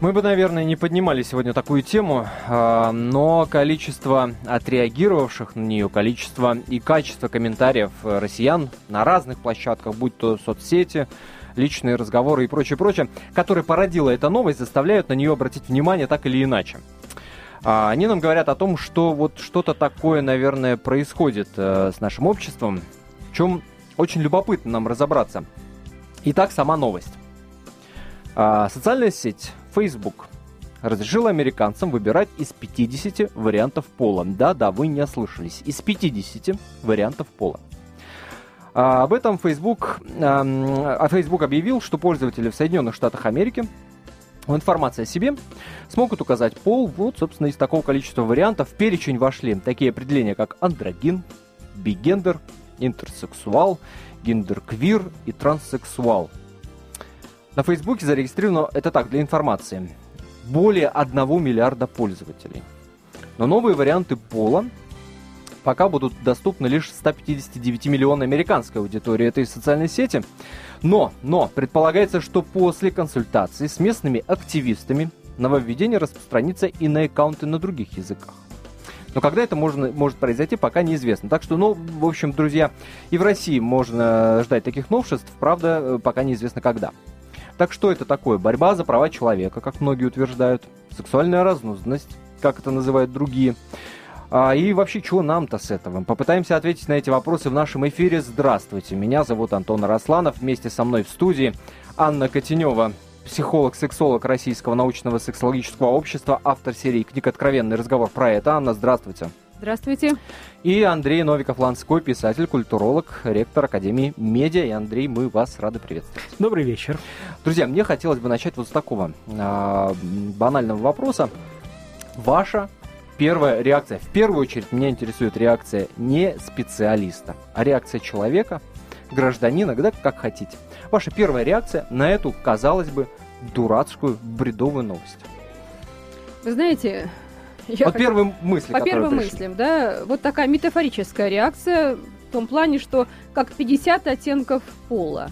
Мы бы, наверное, не поднимали сегодня такую тему, а, но количество отреагировавших на нее, количество и качество комментариев россиян на разных площадках, будь то соцсети, личные разговоры и прочее, прочее, которые породила эта новость, заставляют на нее обратить внимание так или иначе. А, они нам говорят о том, что вот что-то такое, наверное, происходит э, с нашим обществом, в чем очень любопытно нам разобраться. Итак, сама новость. А, социальная сеть Facebook разрешила американцам выбирать из 50 вариантов пола. Да-да, вы не ослышались. Из 50 вариантов пола. А, об этом Facebook, а, Facebook объявил, что пользователи в Соединенных Штатах Америки в информации о себе смогут указать пол. Вот, собственно, из такого количества вариантов в перечень вошли такие определения, как андрогин, бигендер, интерсексуал, гендерквир и транссексуал – на Фейсбуке зарегистрировано, это так, для информации, более 1 миллиарда пользователей. Но новые варианты пола пока будут доступны лишь 159 миллионам американской аудитории этой социальной сети. Но, но, предполагается, что после консультации с местными активистами нововведение распространится и на аккаунты на других языках. Но когда это можно, может произойти, пока неизвестно. Так что, ну, в общем, друзья, и в России можно ждать таких новшеств, правда, э, пока неизвестно когда. Так что это такое? Борьба за права человека, как многие утверждают, сексуальная разнузданность, как это называют другие. А, и вообще, чего нам-то с этого? Попытаемся ответить на эти вопросы в нашем эфире. Здравствуйте, меня зовут Антон Росланов. Вместе со мной в студии Анна Котенева, психолог-сексолог Российского научного сексологического общества, автор серии книг «Откровенный разговор» про это. Анна, здравствуйте. Здравствуйте. И Андрей Новиков-Ланской, писатель, культуролог, ректор Академии Медиа. И, Андрей, мы вас рады приветствовать. Добрый вечер. Друзья, мне хотелось бы начать вот с такого э, банального вопроса. Ваша первая реакция, в первую очередь меня интересует реакция не специалиста, а реакция человека, гражданина, да, как хотите. Ваша первая реакция на эту, казалось бы, дурацкую, бредовую новость. Вы знаете, я вот первым мыслям. По первым пришли. мыслям, да, вот такая метафорическая реакция в том плане, что как 50 оттенков пола.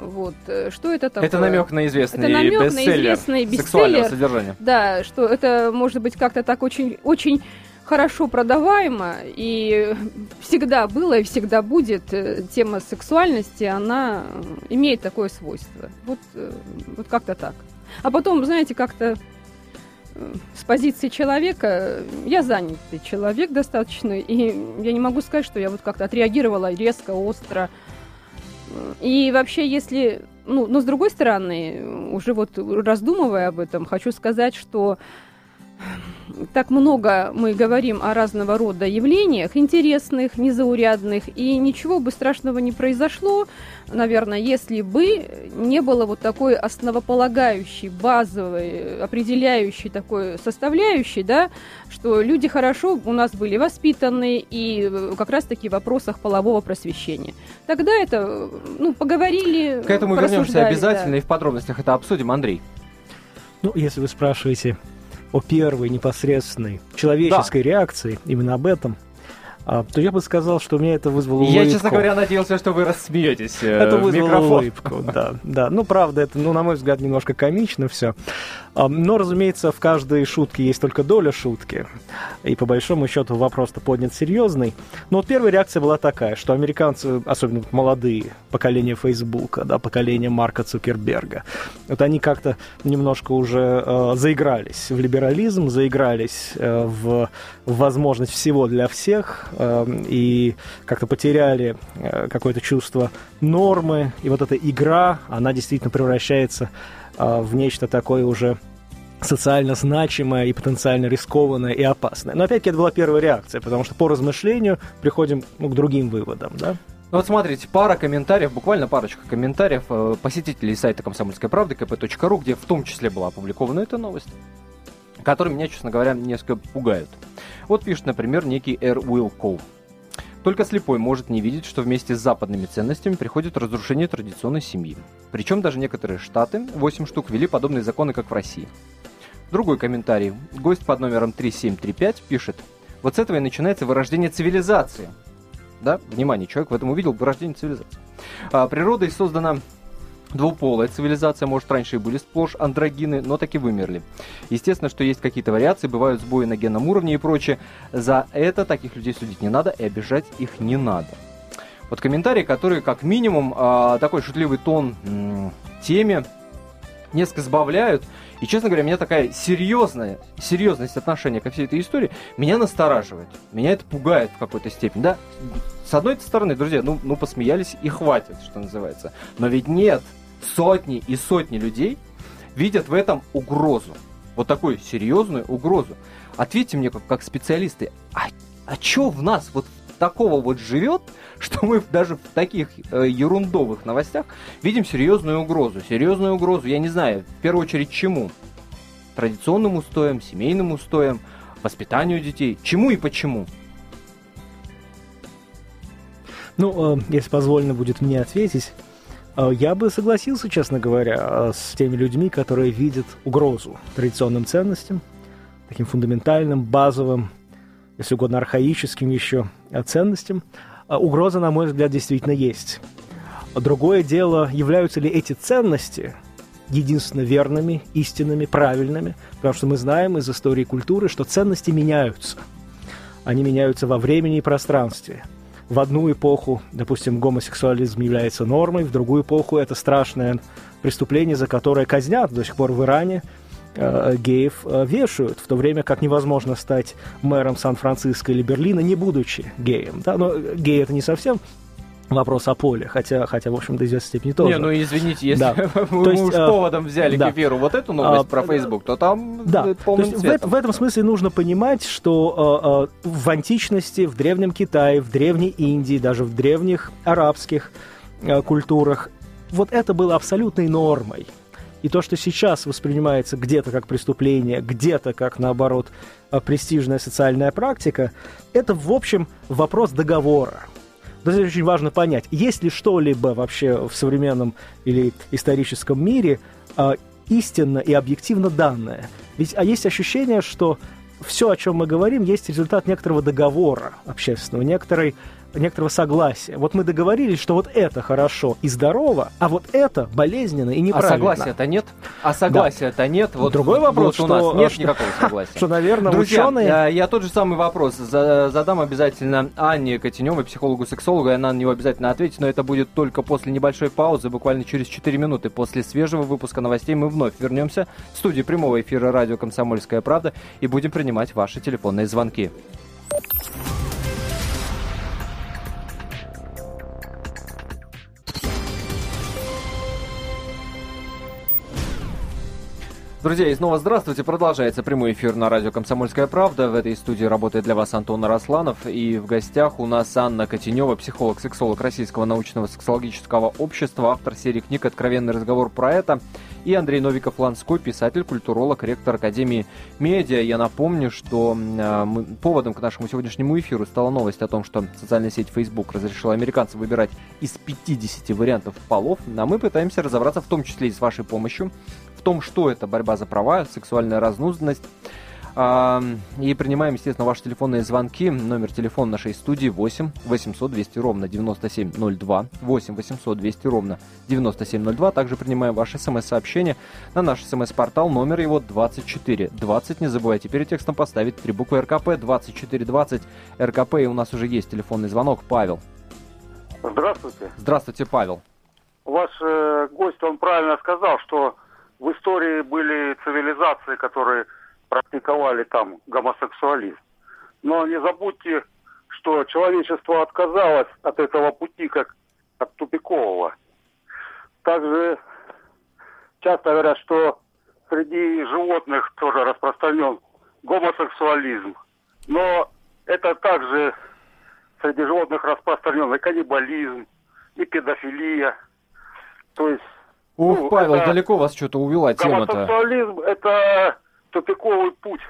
Вот. Что это такое? Это намек на известный это намек бестселлер, на известный бестселлер сексуального содержания. Да, что это может быть как-то так очень, очень хорошо продаваемо, и всегда было и всегда будет э, тема сексуальности, она имеет такое свойство. Вот, э, вот как-то так. А потом, знаете, как-то с позиции человека, я занятый человек достаточно, и я не могу сказать, что я вот как-то отреагировала резко, остро. И вообще, если... Ну, но с другой стороны, уже вот раздумывая об этом, хочу сказать, что так много мы говорим о разного рода явлениях, интересных, незаурядных, и ничего бы страшного не произошло, наверное, если бы не было вот такой основополагающей, базовой, определяющей такой составляющей, да, что люди хорошо у нас были воспитаны и как раз-таки в вопросах полового просвещения. Тогда это, ну, поговорили, К этому вернемся обязательно да. и в подробностях это обсудим, Андрей. Ну, если вы спрашиваете о первой непосредственной человеческой да. реакции, именно об этом, то я бы сказал, что у меня это вызвало улыбку. Я, честно говоря, надеялся, что вы рассмеетесь э, Это вызвало микрофон. улыбку, да, да. Ну, правда, это, ну, на мой взгляд, немножко комично все. А, но, разумеется, в каждой шутке есть только доля шутки. И, по большому счету, вопрос-то поднят серьезный. Но вот первая реакция была такая, что американцы, особенно молодые, поколение Фейсбука, да, поколение Марка Цукерберга, вот они как-то немножко уже э, заигрались в либерализм, заигрались э, в, возможность всего для всех, и как-то потеряли э, какое-то чувство нормы. И вот эта игра, она действительно превращается э, в нечто такое уже социально значимое и потенциально рискованное и опасное. Но опять-таки это была первая реакция, потому что по размышлению приходим ну, к другим выводам, да? Ну вот смотрите, пара комментариев, буквально парочка комментариев э, посетителей сайта комсомольской правды kp.ru, где в том числе была опубликована эта новость которые меня, честно говоря, несколько пугают. Вот пишет, например, некий Эр Уилкоу. Только слепой может не видеть, что вместе с западными ценностями приходит разрушение традиционной семьи. Причем даже некоторые штаты, 8 штук, ввели подобные законы, как в России. Другой комментарий. Гость под номером 3735 пишет. Вот с этого и начинается вырождение цивилизации. Да, внимание, человек в этом увидел вырождение цивилизации. А, природой создана Двуполая цивилизация, может, раньше и были сплошь андрогины, но таки вымерли. Естественно, что есть какие-то вариации, бывают сбои на генном уровне и прочее. За это таких людей судить не надо и обижать их не надо. Вот комментарии, которые как минимум э, такой шутливый тон теме несколько сбавляют. И, честно говоря, меня такая серьезная, серьезность отношения ко всей этой истории меня настораживает. Меня это пугает в какой-то степени. Да, с одной стороны, друзья, ну, ну посмеялись и хватит, что называется. Но ведь нет, сотни и сотни людей видят в этом угрозу. Вот такую серьезную угрозу. Ответьте мне, как, как специалисты, а, а что в нас вот такого вот живет, что мы даже в таких э, ерундовых новостях видим серьезную угрозу. Серьезную угрозу, я не знаю, в первую очередь чему? Традиционным устоям, семейным устоям, воспитанию детей. Чему и почему? Ну, э, если позволено будет мне ответить, я бы согласился, честно говоря, э, с теми людьми, которые видят угрозу традиционным ценностям, таким фундаментальным, базовым, если угодно, архаическим еще ценностям. Угроза, на мой взгляд, действительно есть. Другое дело, являются ли эти ценности единственно верными, истинными, правильными, потому что мы знаем из истории культуры, что ценности меняются. Они меняются во времени и пространстве – в одну эпоху, допустим, гомосексуализм является нормой, в другую эпоху это страшное преступление, за которое казнят до сих пор в Иране, э, геев э, вешают, в то время как невозможно стать мэром Сан-Франциско или Берлина, не будучи геем. Да? Но гей это не совсем вопрос о поле, хотя, хотя в общем, до известной степени тоже. Не, ну извините, если да. мы есть, уж э, поводом взяли да. к эфиру вот эту новость а, про Facebook, то там да. полным то есть в, в этом смысле нужно понимать, что э, э, в античности, в Древнем Китае, в Древней Индии, даже в древних арабских э, культурах, вот это было абсолютной нормой. И то, что сейчас воспринимается где-то как преступление, где-то как, наоборот, э, престижная социальная практика, это, в общем, вопрос договора здесь очень важно понять, есть ли что-либо вообще в современном или историческом мире э, истинно и объективно данное. Ведь а есть ощущение, что все, о чем мы говорим, есть результат некоторого договора общественного, некоторой некоторого согласия. Вот мы договорились, что вот это хорошо и здорово, а вот это болезненно и неправильно. А согласия-то нет? А согласия-то да. нет? Вот, Другой вопрос, вот что... у нас нет никакого согласия. Что, наверное, Друзья, ученые... я, я тот же самый вопрос задам обязательно Анне Котеневой, психологу-сексологу, и она на него обязательно ответит, но это будет только после небольшой паузы, буквально через 4 минуты. После свежего выпуска новостей мы вновь вернемся в студию прямого эфира радио «Комсомольская правда» и будем принимать ваши телефонные звонки. Друзья, и снова здравствуйте. Продолжается прямой эфир на радио «Комсомольская правда». В этой студии работает для вас Антон Арасланов. И в гостях у нас Анна Котенева, психолог, сексолог Российского научного сексологического общества, автор серии книг «Откровенный разговор про это». И Андрей Новиков-Ланской, писатель, культуролог, ректор Академии Медиа. Я напомню, что э, мы, поводом к нашему сегодняшнему эфиру стала новость о том, что социальная сеть Facebook разрешила американцам выбирать из 50 вариантов полов. А мы пытаемся разобраться, в том числе и с вашей помощью, в том, что это борьба за права, сексуальная разнузданность. И принимаем, естественно, ваши телефонные звонки. Номер телефона нашей студии 8 800 200 ровно 9702. 8 800 200 ровно 9702. Также принимаем ваши смс-сообщения на наш смс-портал. Номер его 24 20. Не забывайте перед текстом поставить три буквы РКП 2420 РКП. И у нас уже есть телефонный звонок. Павел. Здравствуйте. Здравствуйте, Павел. Ваш э, гость, он правильно сказал, что в истории были цивилизации, которые практиковали там гомосексуализм. Но не забудьте, что человечество отказалось от этого пути как от тупикового. Также часто говорят, что среди животных тоже распространен гомосексуализм. Но это также среди животных распространен и каннибализм, и педофилия. То есть Ух, ну, Павел, это... далеко вас что-то увела тема-то. Гомосексуализм – это тупиковый путь.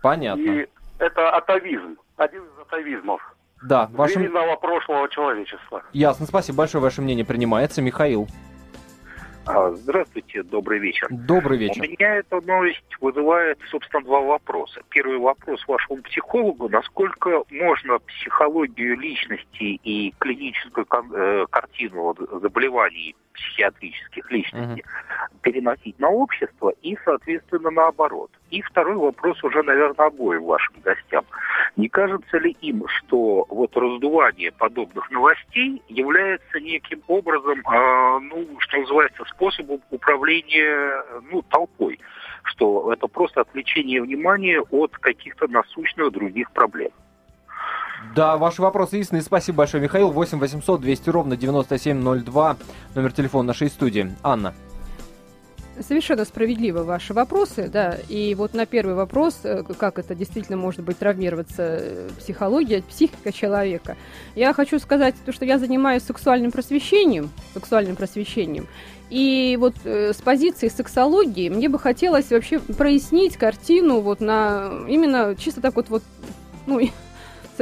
Понятно. И это атовизм, один из атовизмов. Да, вашим... прошлого человечества. Ясно, спасибо большое, ваше мнение принимается. Михаил. А, здравствуйте, добрый вечер. Добрый вечер. У меня эта новость вызывает, собственно, два вопроса. Первый вопрос вашему психологу. Насколько можно психологию личности и клиническую э, картину заболеваний психиатрических личностей, uh-huh. переносить на общество и, соответственно, наоборот. И второй вопрос уже, наверное, обоим вашим гостям. Не кажется ли им, что вот раздувание подобных новостей является неким образом, э, ну, что называется, способом управления ну, толпой? Что это просто отвлечение внимания от каких-то насущных других проблем? Да, ваши вопросы истинные. Спасибо большое, Михаил. 8 800 200 ровно 9702. Номер телефона нашей студии. Анна. Совершенно справедливо ваши вопросы, да. И вот на первый вопрос, э, как это действительно может быть травмироваться э, психология, психика человека, я хочу сказать, то, что я занимаюсь сексуальным просвещением, сексуальным просвещением, и вот э, с позиции сексологии мне бы хотелось вообще прояснить картину вот на именно чисто так вот вот ну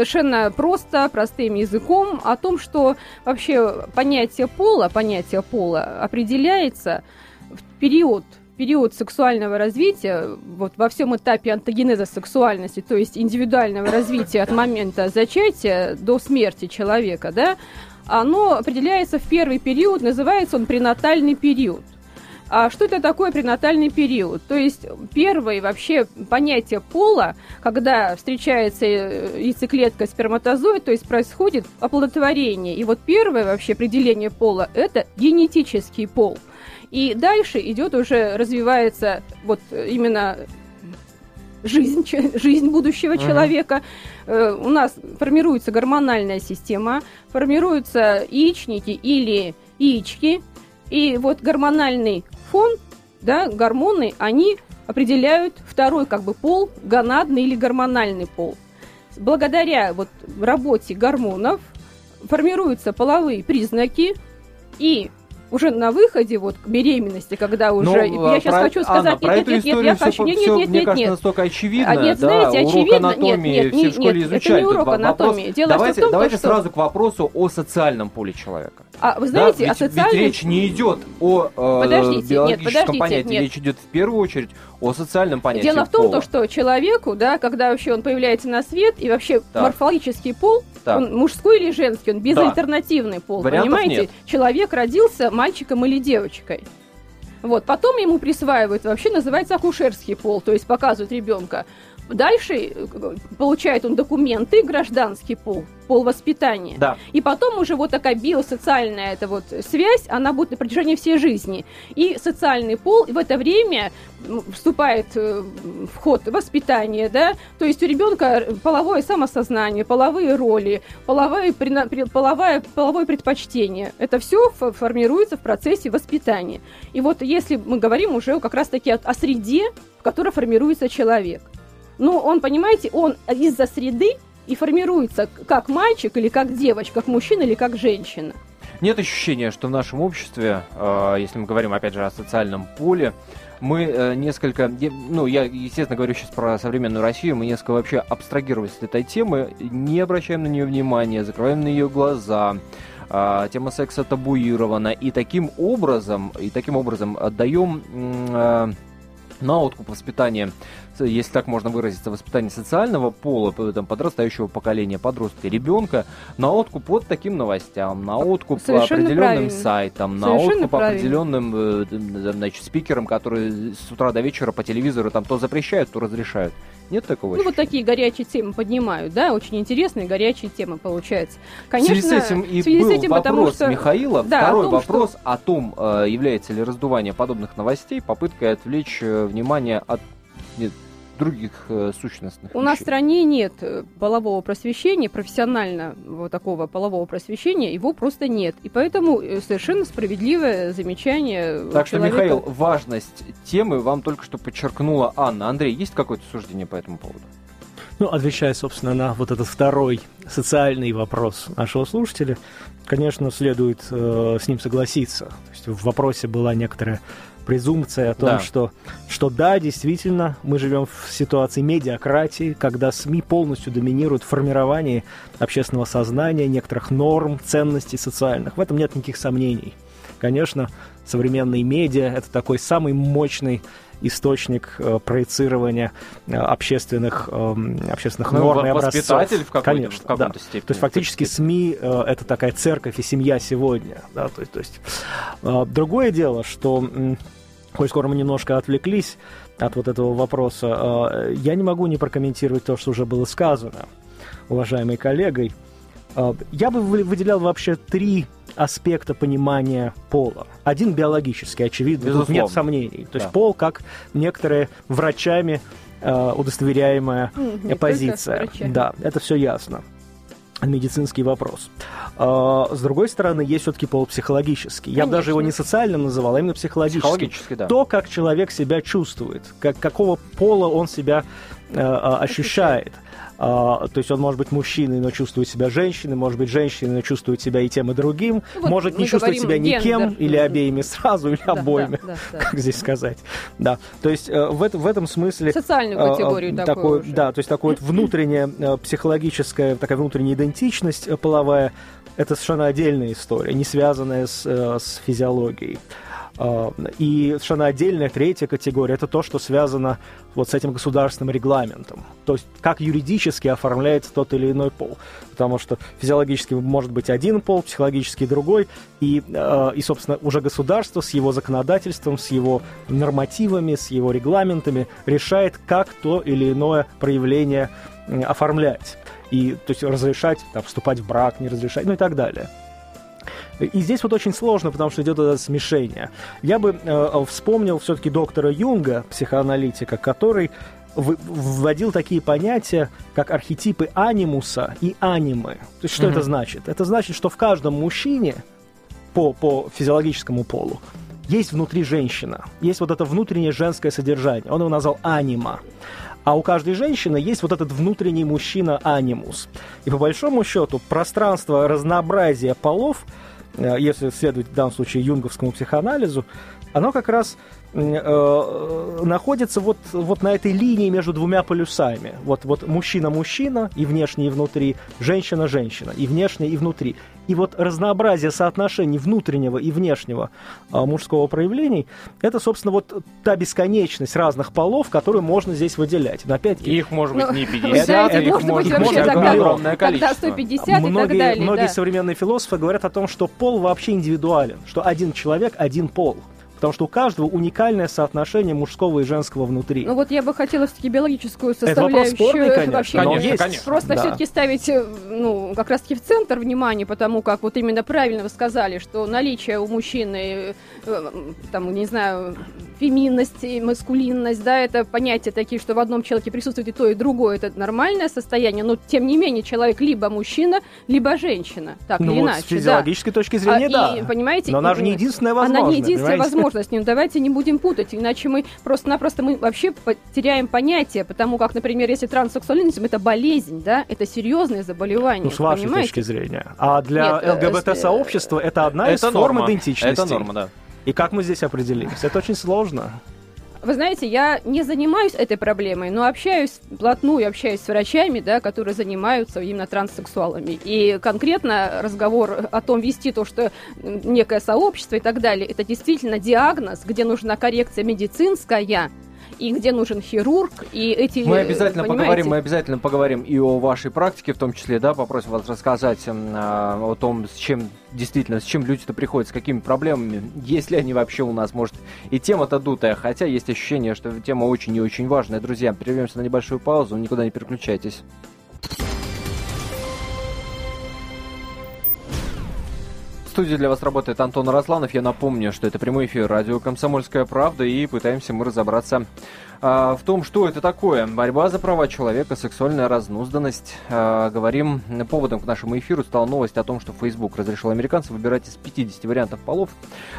совершенно просто, простым языком о том, что вообще понятие пола, понятие пола определяется в период период сексуального развития, вот во всем этапе антогенеза сексуальности, то есть индивидуального развития от момента зачатия до смерти человека, да, оно определяется в первый период, называется он пренатальный период. А что это такое пренатальный период? То есть первое вообще понятие пола, когда встречается э, яйцеклетка сперматозоид, то есть происходит оплодотворение. И вот первое вообще определение пола – это генетический пол. И дальше идет уже, развивается вот именно жизнь, жизнь будущего uh-huh. человека. Э, у нас формируется гормональная система, формируются яичники или яички, и вот гормональный фон, да, гормоны, они определяют второй как бы пол, гонадный или гормональный пол. Благодаря вот работе гормонов формируются половые признаки, и уже на выходе вот к беременности, когда уже... Ну, я сейчас про... хочу сказать... Анна, нет, нет, нет, нет, я хочу... Нет, нет, нет, мне нет, кажется, нет. настолько очевидно. А, нет, знаете, да, очевидно... Урок анатомии нет, нет, все в школе нет, изучают. это не урок анатомии. Вопрос... Дело давайте, в том, давайте что... сразу к вопросу о социальном поле человека. А вы знаете, да, ведь, о социальном... ведь речь не идет о э, подождите, биологическом нет, подождите, понятии, нет. речь идет в первую очередь о социальном понятии Дело в том, пола. то, что человеку, да, когда вообще он появляется на свет, и вообще так. морфологический пол, так. он мужской или женский, он безальтернативный да. пол, Вариантов понимаете? Нет. Человек родился мальчиком или девочкой. Вот. Потом ему присваивают, вообще называется акушерский пол, то есть показывают ребенка. Дальше э, получает он документы, гражданский пол, пол воспитания. Да. И потом уже вот такая биосоциальная эта вот связь, она будет на протяжении всей жизни. И социальный пол в это время вступает э, в ход воспитание, да, то есть у ребенка половое самосознание, половые роли, половое, половое, половое предпочтение. Это все формируется в процессе воспитания. И вот если мы говорим уже как раз-таки о среде, в которой формируется человек. Ну, он, понимаете, он из-за среды и формируется как мальчик или как девочка, как мужчина или как женщина. Нет ощущения, что в нашем обществе, э, если мы говорим опять же о социальном поле, мы э, несколько, ну, я, естественно, говорю сейчас про современную Россию, мы несколько вообще абстрагировались от этой темы, не обращаем на нее внимания, закрываем на ее глаза, э, тема секса табуирована, и таким образом, и таким образом отдаем э, на откуп воспитания если так можно выразиться, воспитание социального пола, там, подрастающего поколения, подростка, ребенка, на откуп вот таким новостям, на откуп Совершенно определенным правильно. сайтам, на Совершенно откуп правильно. определенным э, значит, спикерам, которые с утра до вечера по телевизору там то запрещают, то разрешают. Нет такого? Ну, вот такие горячие темы поднимают, да, очень интересные горячие темы получается. Конечно, в связи с этим и связи был с этим, вопрос что... Михаила. Да, Второй том, вопрос что... о том, э, является ли раздувание подобных новостей попыткой отвлечь э, внимание от нет, других э, сущностных. У нас в вещей. стране нет э, полового просвещения, профессионального такого полового просвещения, его просто нет. И поэтому э, совершенно справедливое замечание Так что, человека. Михаил, важность темы вам только что подчеркнула Анна. Андрей, есть какое-то суждение по этому поводу? Ну, отвечая, собственно, на вот этот второй социальный вопрос нашего слушателя, конечно, следует э, с ним согласиться. То есть в вопросе была некоторая презумпция о том, Да. что, что да, действительно, мы живем в ситуации медиакратии, когда СМИ полностью доминируют в формировании общественного сознания, некоторых норм, ценностей социальных. В этом нет никаких сомнений. Конечно, современные медиа — это такой самый мощный источник э, проецирования э, общественных, э, общественных Ну, норм и воспитатель образцов. в какой-то- Конечно, в каком-то да. степени. То есть фактически СМИ э, это такая церковь и семья сегодня. Да? То есть, то есть, э, другое дело, что Коль скоро мы немножко отвлеклись от вот этого вопроса, э, я не могу не прокомментировать то, что уже было сказано уважаемой коллегой. Э, Я бы вы- выделял вообще три аспекта понимания пола. Один биологический, очевидно, тут Безусловно. нет сомнений. То есть Да. пол как некоторые врачами э, удостоверяемая не позиция. Да, это все ясно. Медицинский вопрос. А, С другой стороны, есть все-таки пол психологический. Я бы даже его не Конечно. социальным называл, а именно психологический. Психологически, да. То, как человек себя чувствует, как, какого пола он себя ощущает. А, то есть он может быть мужчиной, но чувствует себя женщиной, может быть женщиной, но чувствует себя и тем, и другим, Ну, вот может не чувствовать себя говорим никем гендер. или обеими сразу, или Да, обоими, да, да, как здесь сказать. Да, то есть э, в, это- в этом смысле... Социальную э, категорию э, такую такой. Да, то есть такая вот внутренняя э, психологическая, такая внутренняя идентичность э, половая, это совершенно отдельная история, не связанная с, э, с физиологией. А, И совершенно отдельная третья категория – это то, что связано вот с этим государственным регламентом. То есть как юридически оформляется тот или иной пол. Потому что физиологически может быть один пол, психологически другой. И, э, и, собственно, уже государство с его законодательством, с его нормативами, с его регламентами решает, как то или иное проявление оформлять. И, то есть разрешать там, вступать в брак, не разрешать, ну и так далее. И здесь вот очень сложно, потому что идет это смешение. Я бы э, вспомнил все-таки доктора Юнга, психоаналитика, который вводил такие понятия, как архетипы анимуса и анимы. То есть что Мгм. это значит? Это значит, что в каждом мужчине по, по физиологическому полу есть внутри женщина, есть вот это внутреннее женское содержание. Он его назвал анима. А у каждой женщины есть вот этот внутренний мужчина анимус. И по большому счету пространство разнообразия полов, э, если следовать в данном случае юнговскому психоанализу, оно как раз э, находится вот, вот на этой линии между двумя полюсами. Вот, вот мужчина-мужчина и внешне, и внутри, женщина-женщина и внешне, и внутри. И вот разнообразие соотношений внутреннего и внешнего а, мужского проявлений, это, собственно, вот та бесконечность разных полов, которую можно здесь выделять. Но опять-таки, Их может быть Ну, не вы 50, знаете, их может быть, может вообще быть тогда- огромное Тогда количество. 150 и так многие, далее. многие да. современные философы говорят о том, что пол вообще индивидуален, что один человек, один пол. Потому что у каждого уникальное соотношение мужского и женского внутри. Ну вот я бы хотела все-таки биологическую Это составляющую спорный, конечно, вообще но Конечно, есть. конечно. Просто Да. все-таки ставить, э, ну, как раз-таки в центр внимания, потому как вот именно правильно вы сказали, что наличие у мужчины, э, там, не знаю, феминность, маскулинность, да, это понятия такие, что в одном человеке присутствует и то, и другое, это нормальное состояние, но тем не менее человек либо мужчина, либо женщина, так ну или вот иначе, с физиологической точки зрения, А, да. и, понимаете, Но она же не единственная Она возможность. не единственная понимаете? Возможность. Ну, давайте не будем путать, иначе мы просто-напросто мы вообще потеряем понятие, потому как, например, если транссексуализм это болезнь, да, это серьезное заболевание. Ну, с вашей понимаете? точки зрения. А для э, ЛГБТ-сообщества это одна из форм идентичности. Это норма, да. И как мы здесь определились? Это очень сложно. Вы знаете, я не занимаюсь этой проблемой, но общаюсь плотную, общаюсь с врачами, да, которые занимаются именно транссексуалами. И конкретно разговор о том вести то, что некое сообщество и так далее, это действительно диагноз, где нужна коррекция медицинская, и где нужен хирург, и эти... Мы обязательно понимаете, поговорим, мы обязательно поговорим и о вашей практике, в том числе, да, попросим вас рассказать а, о том, с чем действительно, с чем люди-то приходят, с какими проблемами, есть ли они вообще у нас, может, и тема-то дутая, хотя есть ощущение, что тема очень и очень важная. Друзья, прервемся на небольшую паузу, никуда не переключайтесь. Студии для вас работает Антон Росланов. Я напомню, что это прямой эфир радио «Комсомольская правда» и пытаемся мы разобраться а, в том, что это такое. Борьба за права человека, сексуальная разнузданность. А, говорим, поводом к нашему эфиру стала новость о том, что Facebook разрешил американцам выбирать из 50 вариантов полов.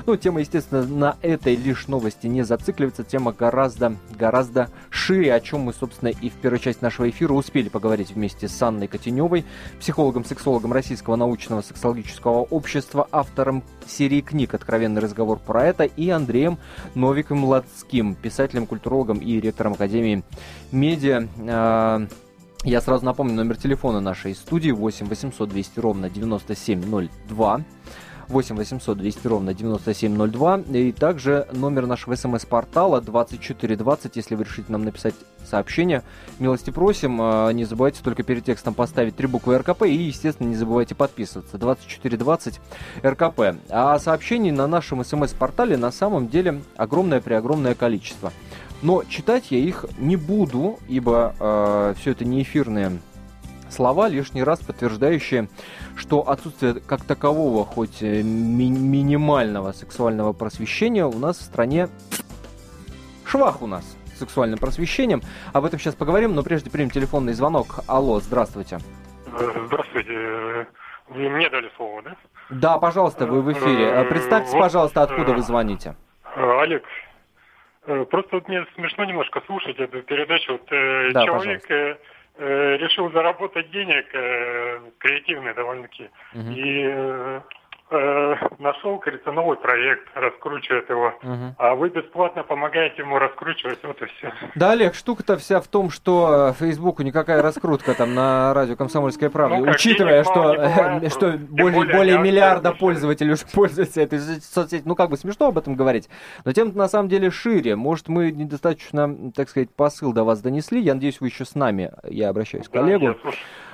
Ну, тема, естественно, на этой лишь новости не зацикливается. Тема гораздо, гораздо шире, о чем мы, собственно, и в первой части нашего эфира успели поговорить вместе с Анной Котеневой, психологом-сексологом Российского научного сексологического общества, автором серии книг «Откровенный разговор про это» и Андреем Новиком-Младским, писателем-культурологом и ректором Академии медиа. А, Я сразу напомню номер телефона нашей студии 8 800 200 ровно 9702. 8 800 200 ровно 9702. И также номер нашего смс-портала 2420, если вы решите нам написать сообщение. Милости просим. А, не забывайте только перед текстом поставить три буквы РКП и, естественно, не забывайте подписываться. 2420 РКП. А сообщений на нашем смс-портале на самом деле огромное-преогромное количество. Но читать я их не буду, ибо э, все это не эфирные слова, лишний раз подтверждающие, что отсутствие как такового, хоть э, ми- минимального сексуального просвещения у нас в стране швах у нас сексуальным просвещением. Об этом сейчас поговорим, но прежде примем телефонный звонок. Алло, здравствуйте. Э, здравствуйте. Вы мне дали слово, да? Да, пожалуйста, вы в эфире. Э, представьтесь, пожалуйста, откуда вы звоните. Олег, просто вот мне смешно немножко слушать эту передачу. Вот да, человек пожалуйста э, решил заработать денег, э, креативный довольно-таки, угу. и э, э, нашел, кажется, новый проект, раскручивает его, угу. а вы бесплатно помогаете ему раскручивать, вот и все. Да, Олег, штука-то вся в том, что Фейсбуку никакая раскрутка там на радио «Комсомольская правда», ну, учитывая, что, бывает, что более, более миллиарда пользователей уже пользуются этой соцсетью, ну как бы смешно об этом говорить, но тем на самом деле шире, может мы недостаточно, так сказать, посыл до вас донесли, я надеюсь, вы еще с нами, я обращаюсь к коллегу.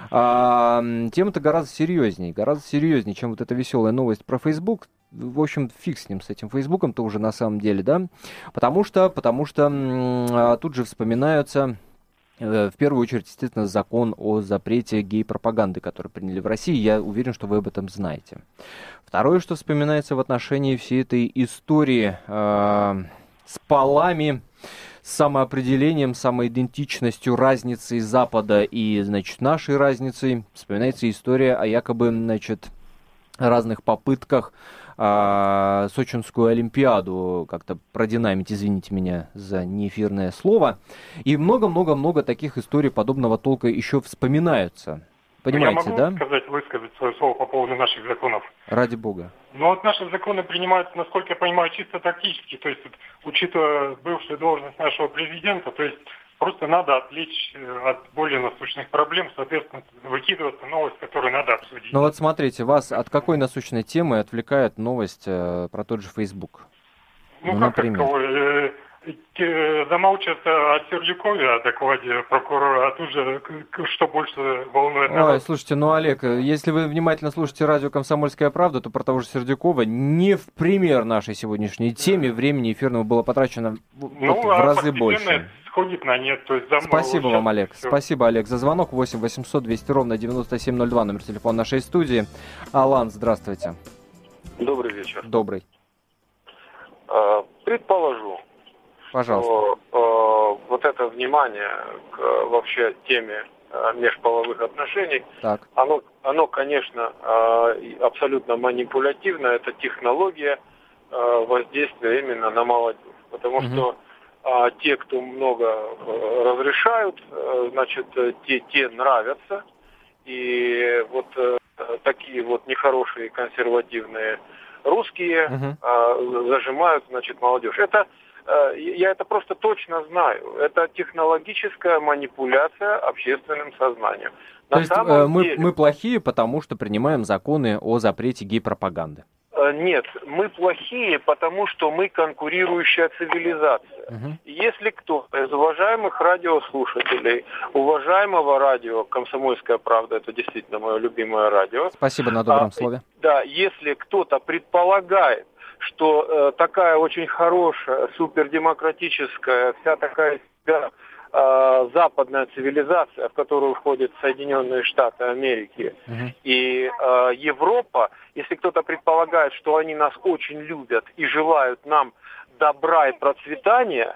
А, тема-то гораздо серьезнее, гораздо серьезнее, чем вот эта веселая новость про Facebook. В общем, фиг с ним, с этим Фейсбуком-то уже на самом деле, да? Потому что, потому что а, тут же вспоминаются э, в первую очередь, естественно, закон о запрете гей-пропаганды, который приняли в России. Я уверен, что вы об этом знаете. Второе, что вспоминается в отношении всей этой истории э, с полами самоопределением, самоидентичностью, разницей Запада и, значит, нашей разницей. Вспоминается история о якобы, значит, разных попытках а, Сочинскую Олимпиаду как-то продинамить, извините меня за неэфирное слово. И много-много-много таких историй подобного толка еще вспоминаются. Понимаете, я могу да? сказать, высказать свое слово по поводу наших законов? Ради бога. Ну вот наши законы принимаются, насколько я понимаю, чисто тактически. То есть, учитывая бывшую должность нашего президента, то есть просто надо отвлечь э, от более насущных проблем, соответственно, выкидываться новость, которую надо обсудить. Ну вот смотрите, вас от какой насущной темы отвлекает новость э, про тот же Facebook? Ну, ну как например? Таковой, э, замолчат о Сердюкове, о докладе прокурора, а тут же что больше волнует народ. Ой, слушайте, ну, Олег, если вы внимательно слушаете радио «Комсомольская правда», то про того же Сердюкова не в пример нашей сегодняшней теме времени эфирного было потрачено ну, в а разы больше. Сходит на нет. То есть Спасибо вам, Олег. Все. Спасибо, Олег, за звонок. 8 800 200 ровно 9702, номер телефона нашей студии. Алан, здравствуйте. Добрый вечер. Добрый. А, предположу, Пожалуйста. что э, вот это внимание к вообще теме э, межполовых отношений, так. Оно, оно, конечно, абсолютно манипулятивно, это технология воздействия именно на молодежь. Потому угу. что э, те, кто много э, разрешают, э, значит, те, те нравятся. И вот э, такие вот нехорошие консервативные русские угу. э, зажимают, значит, молодежь. Это Э, я это просто точно знаю. Это технологическая манипуляция общественным сознанием. На То есть э, мы, деле... мы плохие, потому что принимаем законы о запрете гей-пропаганды? Э, нет, мы плохие, потому что мы конкурирующая цивилизация. Угу. Если кто из уважаемых радиослушателей, уважаемого радио «Комсомольская правда», это действительно мое любимое радио. Спасибо на добром а, слове. Да, если кто-то предполагает, что э, такая очень хорошая, супердемократическая, вся такая э, западная цивилизация, в которую входят Соединенные Штаты Америки uh-huh. и э, Европа, если кто-то предполагает, что они нас очень любят и желают нам добра и процветания,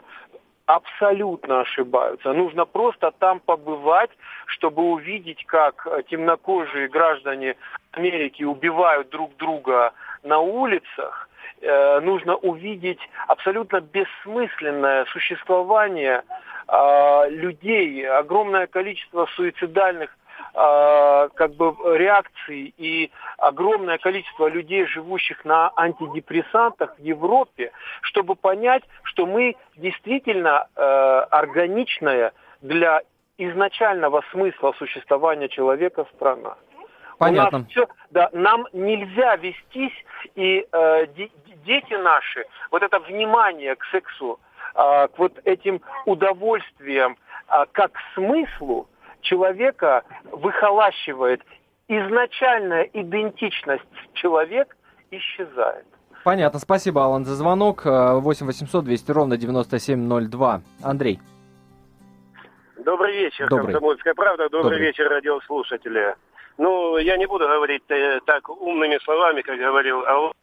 абсолютно ошибаются. Нужно просто там побывать, чтобы увидеть, как темнокожие граждане Америки убивают друг друга на улицах, Э, нужно увидеть абсолютно бессмысленное существование э, людей, огромное количество суицидальных э, как бы реакций и огромное количество людей, живущих на антидепрессантах в Европе, чтобы понять, что мы действительно э, органичная для изначального смысла существования человека страна. Понятно. У нас все, да, нам нельзя вестись, и э, дети наши, вот это внимание к сексу, э, к вот этим удовольствиям, э, как смыслу, человека выхолащивает. Изначальная идентичность человек исчезает. Понятно. Спасибо, Алан, за звонок. 8 800 200 ровно 9702. Андрей. Добрый вечер, Добрый. Комсомольская правда. Добрый, Добрый вечер, радиослушатели. Ну, я не буду говорить э, так умными словами, как говорил Алан.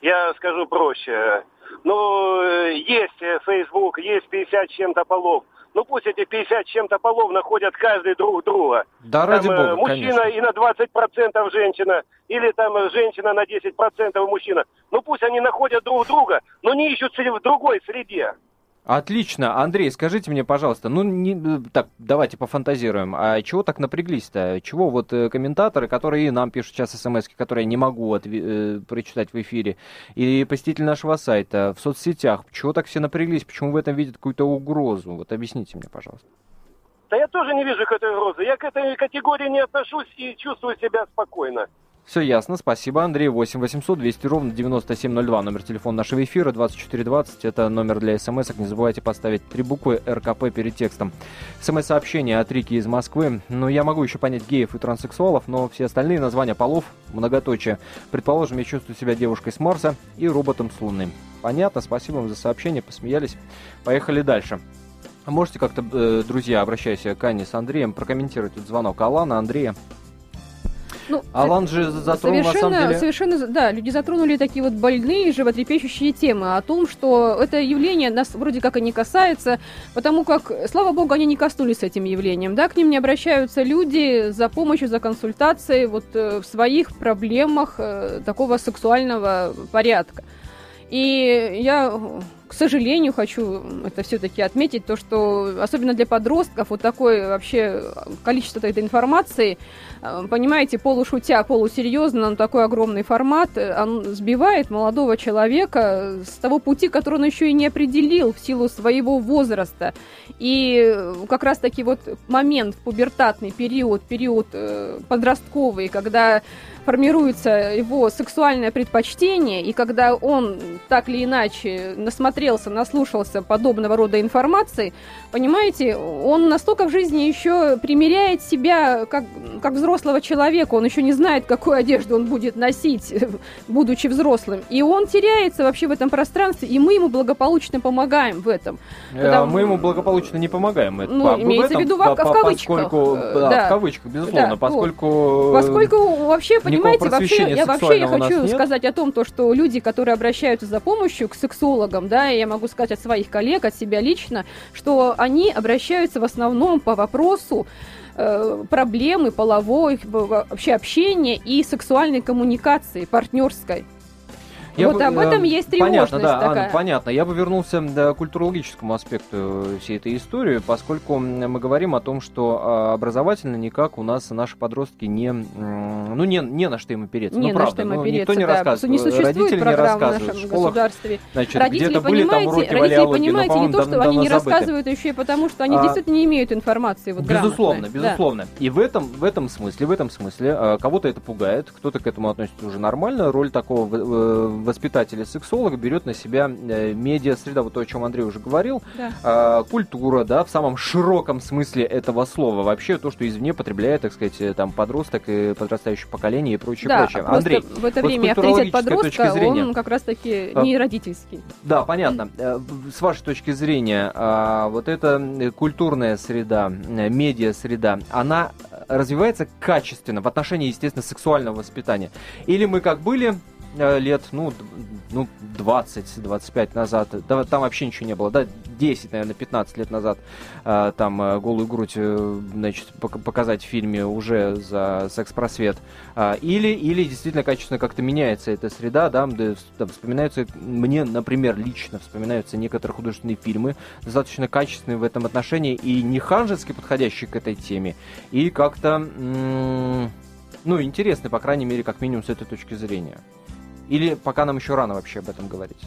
Я скажу проще. Ну, э, есть э, Facebook, есть 50 чем-то полов. Ну пусть эти 50 чем-то полов находят каждый друг друга. Да, там, ради бога, Мужчина конечно. и на 20% женщина, или там женщина на 10% мужчина. Ну пусть они находят друг друга, но не ищут в другой среде. Отлично. Андрей, скажите мне, пожалуйста, ну, не, э, так, давайте пофантазируем. А чего так напряглись-то? Чего вот э, комментаторы, которые нам пишут сейчас смс которые я не могу отве- э, прочитать в эфире, и посетители нашего сайта, в соцсетях, чего так все напряглись? Почему в этом видят какую-то угрозу? Вот объясните мне, пожалуйста. Да я тоже не вижу этой угрозы. Я к этой категории не отношусь и чувствую себя спокойно. Все ясно, спасибо, Андрей. 8 800 200 ровно 9702, номер телефона нашего эфира, 2420, это номер для смс -ок. Не забывайте поставить три буквы РКП перед текстом. СМС-сообщение от Рики из Москвы. Ну, я могу еще понять геев и транссексуалов, но все остальные названия полов, многоточие. Предположим, я чувствую себя девушкой с Марса и роботом с Луны. Понятно, спасибо вам за сообщение, посмеялись. Поехали дальше. Можете как-то, э, друзья, обращаясь к Ане с Андреем, прокомментировать этот звонок Алана, Андрея? Ну, Алан же затронул, совершенно, на самом деле... Совершенно, да, люди затронули такие вот больные, животрепещущие темы о том, что это явление нас вроде как и не касается, потому как, слава богу, они не коснулись этим явлением, да, к ним не обращаются люди за помощью, за консультацией вот э, в своих проблемах э, такого сексуального порядка. И я к сожалению, хочу это все-таки отметить, то, что особенно для подростков вот такое вообще количество этой информации, э, понимаете, полушутя, полусерьезно, но такой огромный формат, э, он сбивает молодого человека с того пути, который он еще и не определил в силу своего возраста. И как раз-таки вот момент, пубертатный период, период э, подростковый, когда формируется его сексуальное предпочтение, и когда он так или иначе насмотрелся, наслушался подобного рода информации, понимаете, он настолько в жизни еще примеряет себя как, как взрослого человека, он еще не знает, какую одежду он будет носить, будучи взрослым, и он теряется вообще в этом пространстве, и мы ему благополучно помогаем в этом. Э, Потому... Мы ему благополучно не помогаем. Это, ну, имеется в виду в, в, в кавычках. Поскольку, да, да, в кавычках, безусловно, да, поскольку... Вот. Поскольку вообще, понимаете, вообще, я вообще я хочу сказать о том, то, что люди, которые обращаются за помощью к сексологам, да, я могу сказать от своих коллег, от себя лично, что они обращаются в основном по вопросу э, проблемы половой, вообще общения и сексуальной коммуникации, партнерской. Я вот бы, об этом э, есть тревожность понятно, да, такая. Анна, понятно. Я бы вернулся к культурологическому аспекту всей этой истории, поскольку мы говорим о том, что а, образовательно никак у нас наши подростки не, ну, не, не на что им опереться. Не ну, на правда, что им ну, опереться, никто не да, рассказывает. Не существует Родители не рассказывают. в школах, государстве. Значит, родители, где-то были там уроки родители, валиологии, понимаете, но, не то, что они не рассказывают еще и потому, что они а, действительно не имеют информации вот, Безусловно, грамотной. безусловно. Да. И в этом, в этом смысле, в этом смысле а, кого-то это пугает, кто-то к этому относится уже нормально. Роль такого воспитателя-сексолога берет на себя э, медиа-среда, вот то, о чем Андрей уже говорил, да. э, культура, да, в самом широком смысле этого слова, вообще то, что извне потребляет, так сказать, э, там подросток и подрастающее поколение и прочее, да, прочее. Андрей, в это вот время авторитет подростка, зрения, он как раз-таки а, не родительский. Да, понятно. Э, с вашей точки зрения, а, вот эта культурная среда, медиа-среда, она развивается качественно в отношении, естественно, сексуального воспитания? Или мы как были лет, ну, ну 20-25 назад, да, там вообще ничего не было, да, 10, наверное, 15 лет назад э, там э, голую грудь, значит, показать в фильме уже за секс-просвет. Или, или действительно качественно как-то меняется эта среда, да, да, вспоминаются, мне, например, лично вспоминаются некоторые художественные фильмы, достаточно качественные в этом отношении и не ханжески подходящие к этой теме, и как-то, ну, интересны, по крайней мере, как минимум с этой точки зрения. Или пока нам еще рано вообще об этом говорить?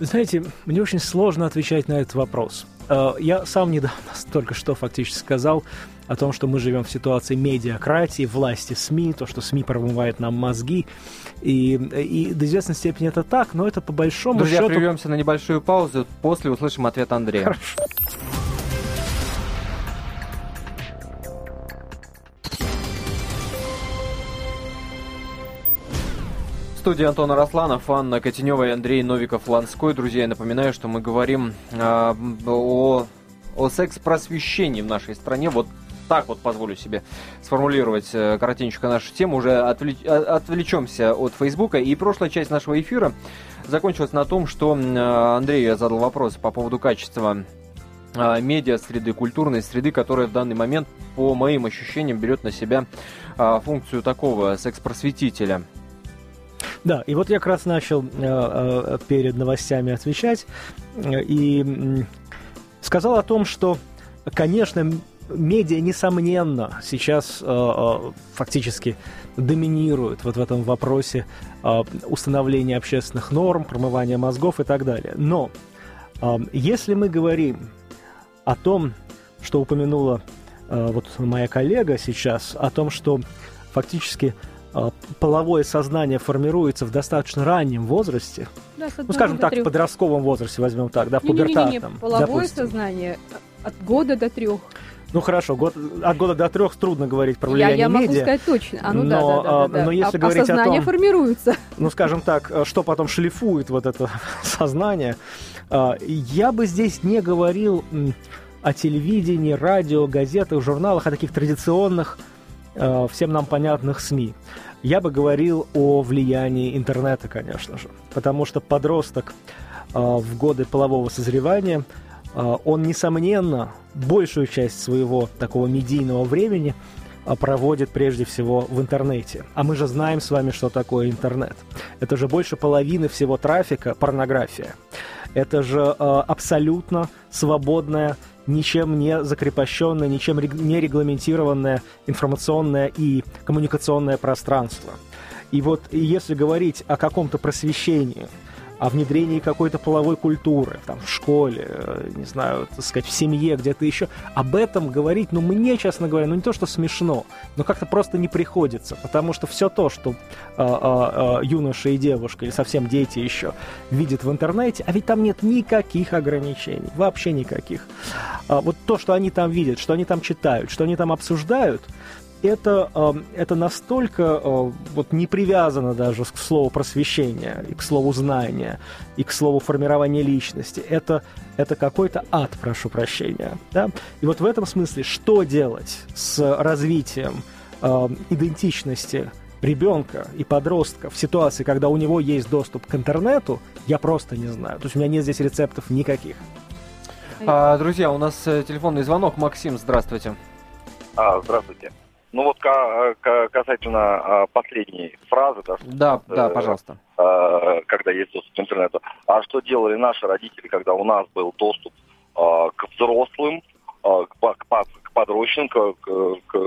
Знаете, мне очень сложно отвечать на этот вопрос. Э, я сам недавно только что фактически сказал, о том, что мы живем в ситуации медиакратии, власти СМИ, то, что СМИ промывает нам мозги. И, и до известной степени это так, но это по большому Друзья, счету... Друзья, прервемся на небольшую паузу, после услышим ответ Андрея. Хорошо. Студии Антона Росланов, Анна Котенева и Андрей Новиков-Ланской. Друзья, я напоминаю, что мы говорим э, о, о секс-просвещении в нашей стране. Вот так вот позволю себе сформулировать э, коротенько нашу тему. Уже отвлеч, отвлечемся от Фейсбука. И прошлая часть нашего эфира закончилась на том, что э, Андрею я задал вопрос по поводу качества э, медиа среды, культурной среды, которая в данный момент, по моим ощущениям, берет на себя функцию такого секс-просветителя. Да, и вот я как раз начал э, э, перед новостями отвечать э, и сказал о том, что, конечно, медиа, несомненно, сейчас фактически доминируют вот в этом вопросе установления общественных норм, промывания мозгов и так далее. Но э, если мы говорим о том, что упомянула э, вот моя коллега сейчас, о том, что фактически половое сознание формируется в достаточно раннем возрасте, да, ну, скажем так, в подростковом возрасте, возьмем так, да, в пубертатном. Половое допустим. сознание от года до трех. Ну хорошо, год, от года до трех трудно говорить про влияние я, я медиа. Я могу сказать точно. А, ну но, да, да, да, да, да. Но если а, говорить а сознание о том, формируется. Ну, скажем так, что потом шлифует вот это сознание, а, я бы здесь не говорил о телевидении, радио, газетах, журналах, о таких традиционных Э, всем нам понятных СМИ. Я бы говорил о влиянии интернета, конечно же, потому что подросток э, в годы полового созревания, э, он, несомненно, большую часть своего такого медийного времени проводит прежде всего в интернете. А мы же знаем с вами, что такое интернет. Это же больше половины всего трафика порнография. Это же абсолютно свободная ничем не закрепощенное, ничем не регламентированное информационное и коммуникационное пространство. И вот если говорить о каком-то просвещении, о внедрении какой-то половой культуры, там, в школе, э, не знаю, так сказать, в семье, где-то еще. Об этом говорить, ну, мне, честно говоря, ну, не то, что смешно, но как-то просто не приходится, потому что все то, что э, э, юноша и девушка, или совсем дети еще, видят в интернете, а ведь там нет никаких ограничений, вообще никаких. А вот то, что они там видят, что они там читают, что они там обсуждают, это, эм, это настолько э, вот не привязано даже к слову просвещения, и к слову знания, и к слову формирования личности. Это, это какой-то ад, прошу прощения. Да? И вот в этом смысле, что делать с развитием э, идентичности ребенка и подростка в ситуации, когда у него есть доступ к интернету, я просто не знаю. То есть у меня нет здесь рецептов никаких. А, друзья, у нас э, телефонный звонок. Максим, здравствуйте. А, здравствуйте. Ну вот касательно а, последней фразы, да, да, да, э, пожалуйста. Э, когда есть доступ к интернету. А что делали наши родители, когда у нас был доступ э, к взрослым, к, к, к к, к,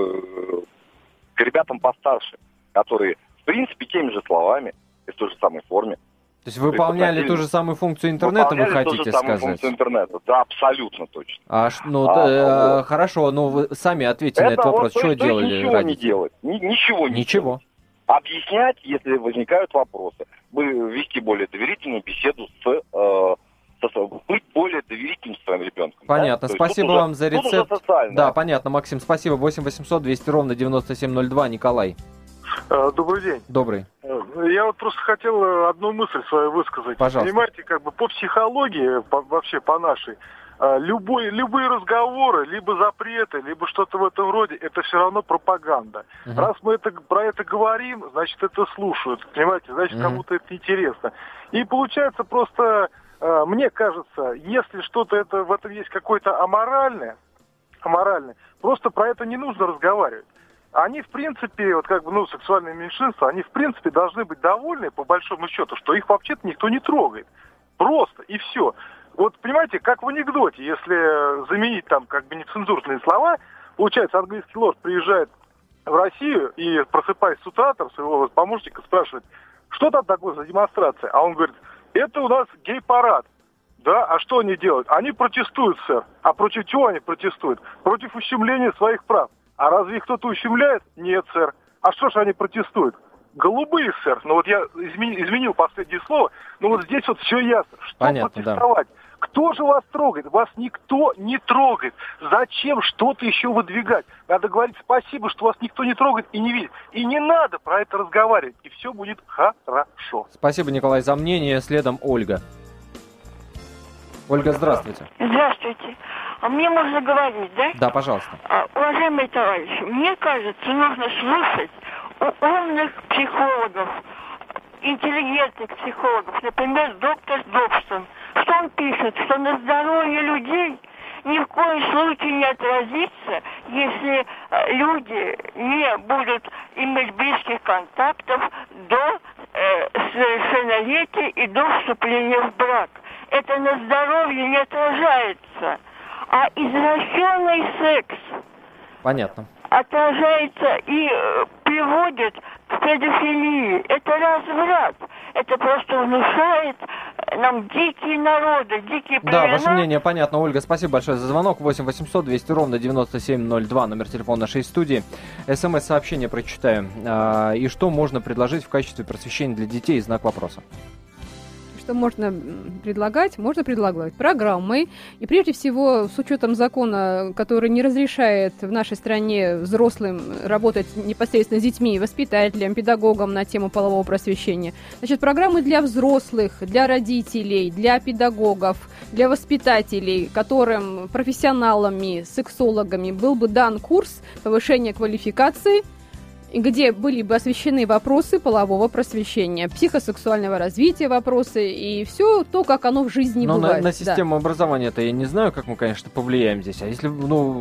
к ребятам постарше, которые, в принципе, теми же словами и в той же самой форме то есть выполняли ту же самую функцию интернета, вы хотите ту же самую сказать? функцию интернета, да, абсолютно точно. А, ну, а, да, вот. хорошо, но вы сами ответьте на этот вопрос, вот, что то, делали Ничего родители? не делать, Ни, ничего не Ничего. Делать. Объяснять, если возникают вопросы, вести более доверительную беседу с э, быть более доверительным с своим ребенком. Понятно, да? спасибо вам уже, за рецепт. Да, понятно, Максим, спасибо. 8 800 200 ровно 9702, Николай. Э, добрый день. Добрый. Э, я вот просто хотел э, одну мысль свою высказать. Пожалуйста. Понимаете, как бы по психологии, по, вообще по нашей, любой, любые разговоры, либо запреты, либо что-то в этом роде, это все равно пропаганда. Угу. Раз мы это, про это говорим, значит, это слушают. Понимаете, значит, угу. кому-то это интересно. И получается просто, мне кажется, если что-то это, в этом есть какое-то аморальное, аморальное, просто про это не нужно разговаривать они, в принципе, вот как бы, ну, сексуальные меньшинства, они, в принципе, должны быть довольны, по большому счету, что их вообще-то никто не трогает. Просто, и все. Вот, понимаете, как в анекдоте, если заменить там как бы нецензурные слова, получается, английский лорд приезжает в Россию и, просыпаясь с утра, там, своего помощника спрашивает, что там такое за демонстрация? А он говорит, это у нас гей-парад. Да, а что они делают? Они протестуют, сэр. А против чего они протестуют? Против ущемления своих прав. А разве их кто-то ущемляет? Нет, сэр. А что же они протестуют? Голубые, сэр. Ну вот я изменил, изменил последнее слово, но вот здесь вот все ясно. Что Понятно, протестовать? Да. Кто же вас трогает? Вас никто не трогает. Зачем что-то еще выдвигать? Надо говорить спасибо, что вас никто не трогает и не видит. И не надо про это разговаривать. И все будет хорошо. Спасибо, Николай, за мнение. Следом Ольга. Ольга, здравствуйте. Здравствуйте. А мне можно говорить, да? Да, пожалуйста. А, уважаемые товарищи, мне кажется, нужно слушать умных психологов, интеллигентных психологов, например, доктор Добсон. Что он пишет? Что на здоровье людей ни в коем случае не отразится, если э, люди не будут иметь близких контактов до э, совершеннолетия и до вступления в брак. Это на здоровье не отражается. А извращенный секс Понятно. отражается и э, приводит к педофилии. Это разврат. Это просто внушает нам дикие народы, дикие племена. Да, ваше мнение понятно, Ольга. Спасибо большое за звонок. 8 800 200 ровно 9702, номер телефона нашей студии. СМС-сообщение прочитаю. А, и что можно предложить в качестве просвещения для детей? Знак вопроса что можно предлагать? Можно предлагать программы. И прежде всего, с учетом закона, который не разрешает в нашей стране взрослым работать непосредственно с детьми, воспитателям, педагогам на тему полового просвещения. Значит, программы для взрослых, для родителей, для педагогов, для воспитателей, которым профессионалами, сексологами был бы дан курс повышения квалификации – где были бы освещены вопросы полового просвещения, психосексуального развития вопросы и все то, как оно в жизни Но бывает. На, на систему да. образования-то я не знаю, как мы, конечно, повлияем здесь. А если, ну,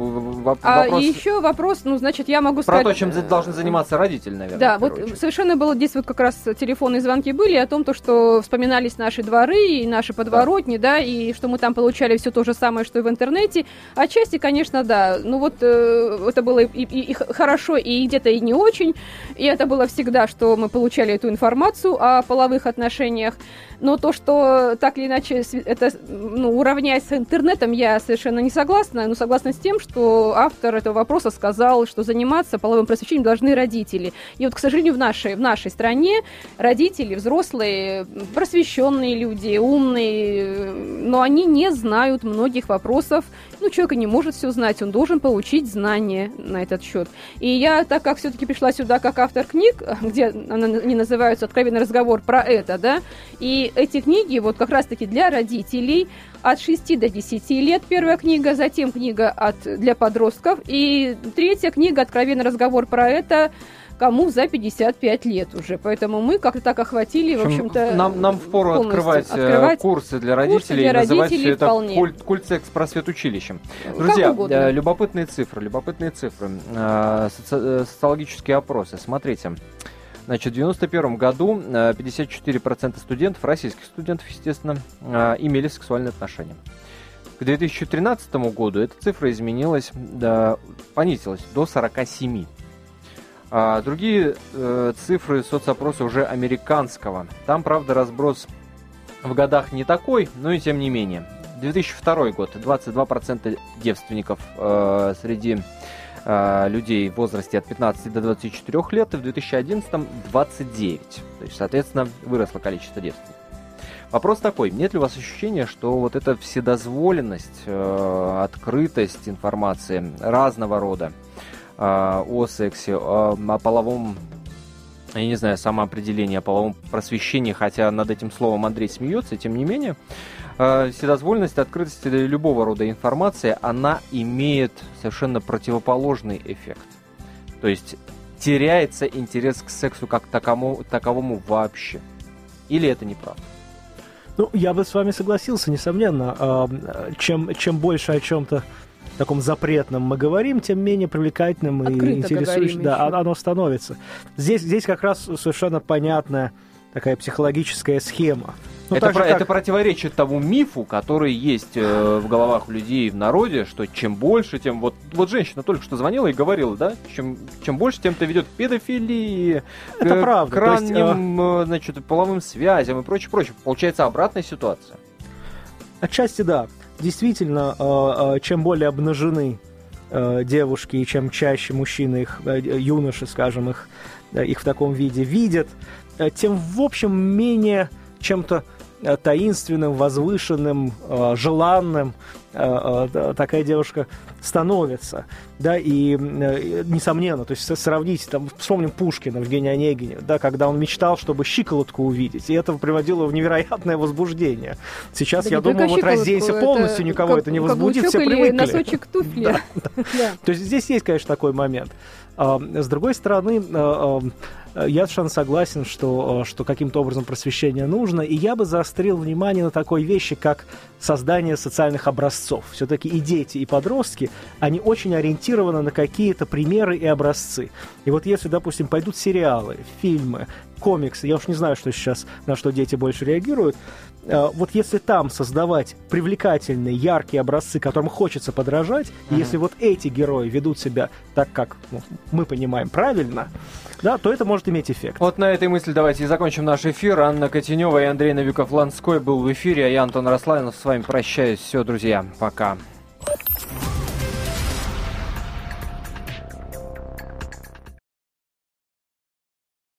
вопрос... А еще вопрос, ну, значит, я могу сказать... Про то, чем должны заниматься родители, наверное. Да, вот очередь. совершенно было здесь вот как раз телефонные звонки были о том, то, что вспоминались наши дворы и наши подворотни, да, да и что мы там получали все то же самое, что и в интернете. Отчасти, конечно, да. Ну вот э, это было и, и, и хорошо, и где-то и не очень очень. И это было всегда, что мы получали эту информацию о половых отношениях. Но то, что так или иначе это ну, уравняясь с интернетом, я совершенно не согласна. Но согласна с тем, что автор этого вопроса сказал, что заниматься половым просвещением должны родители. И вот, к сожалению, в нашей, в нашей стране родители, взрослые, просвещенные люди, умные, но они не знают многих вопросов. Ну, человек не может все знать, он должен получить знания на этот счет. И я, так как все-таки пришла сюда как автор книг, где они называются «Откровенный разговор про это», да, и эти книги вот как раз-таки для родителей от 6 до 10 лет первая книга, затем книга от, для подростков, и третья книга «Откровенный разговор про это», кому за 55 лет уже. Поэтому мы как-то так охватили, в, общем-то, Нам, нам впору открывать, э, открывать курсы для родителей курсы для и называть все это культ, культ секс просветучилищем. Друзья, э, любопытные цифры, любопытные цифры. Э, соци- социологические опросы. Смотрите. Значит, в 1991 году 54% студентов, российских студентов, естественно, имели сексуальные отношения. К 2013 году эта цифра изменилась, да, понизилась до 47%. А другие э, цифры соцопроса уже американского. Там, правда, разброс в годах не такой, но и тем не менее. 2002 год. 22% девственников э, среди э, людей в возрасте от 15 до 24 лет, и в 2011 29. То есть, соответственно, выросло количество девственников. Вопрос такой, нет ли у вас ощущения, что вот эта вседозволенность, э, открытость информации разного рода, э, о сексе, о, о половом я не знаю, самоопределение, о половом просвещении, хотя над этим словом Андрей смеется, тем не менее, э, вседозволенность, открытость для любого рода информации, она имеет совершенно противоположный эффект. То есть теряется интерес к сексу как таковому, таковому вообще. Или это неправда? Ну, я бы с вами согласился, несомненно. Чем, чем больше о чем-то таком запретном мы говорим, тем менее привлекательным Открыто и интересующим да, оно становится. Здесь, здесь как раз совершенно понятная такая психологическая схема. Ну, это, про, как... это противоречит тому мифу, который есть э, в головах у людей в народе, что чем больше, тем вот вот женщина только что звонила и говорила, да, чем чем больше, тем это ведет к педофилии, это к, правда. к ранним, есть, э... значит, половым связям и прочее, прочее. Получается обратная ситуация. Отчасти да. Действительно, э, чем более обнажены девушки, и чем чаще мужчины, их, юноши, скажем, их, их в таком виде видят, тем, в общем, менее чем-то таинственным, возвышенным, желанным такая девушка становится, да, и, э, несомненно, то есть сравнить, там, вспомним Пушкина, Евгения Онегине, да, когда он мечтал, чтобы щиколотку увидеть, и это приводило в невероятное возбуждение. Сейчас, да я думаю, вот разденься полностью, никого это не возбудит, все привыкли. носочек туфли. Да, да. Да. То есть здесь есть, конечно, такой момент. А, с другой стороны, я совершенно согласен, что, что каким-то образом просвещение нужно, и я бы заострил внимание на такой вещи, как создание социальных образцов. Все-таки и дети, и подростки, они очень ориентированы на какие-то примеры и образцы. И вот если, допустим, пойдут сериалы, фильмы, комиксы, я уж не знаю, что сейчас, на что дети больше реагируют, э, вот если там создавать привлекательные, яркие образцы, которым хочется подражать, mm-hmm. если вот эти герои ведут себя так, как ну, мы понимаем правильно, да, то это может иметь эффект. Вот на этой мысли давайте и закончим наш эфир. Анна Котенева и Андрей Новиков-Ланской был в эфире, а я, Антон Росланов, с вами прощаюсь. Все, друзья, пока.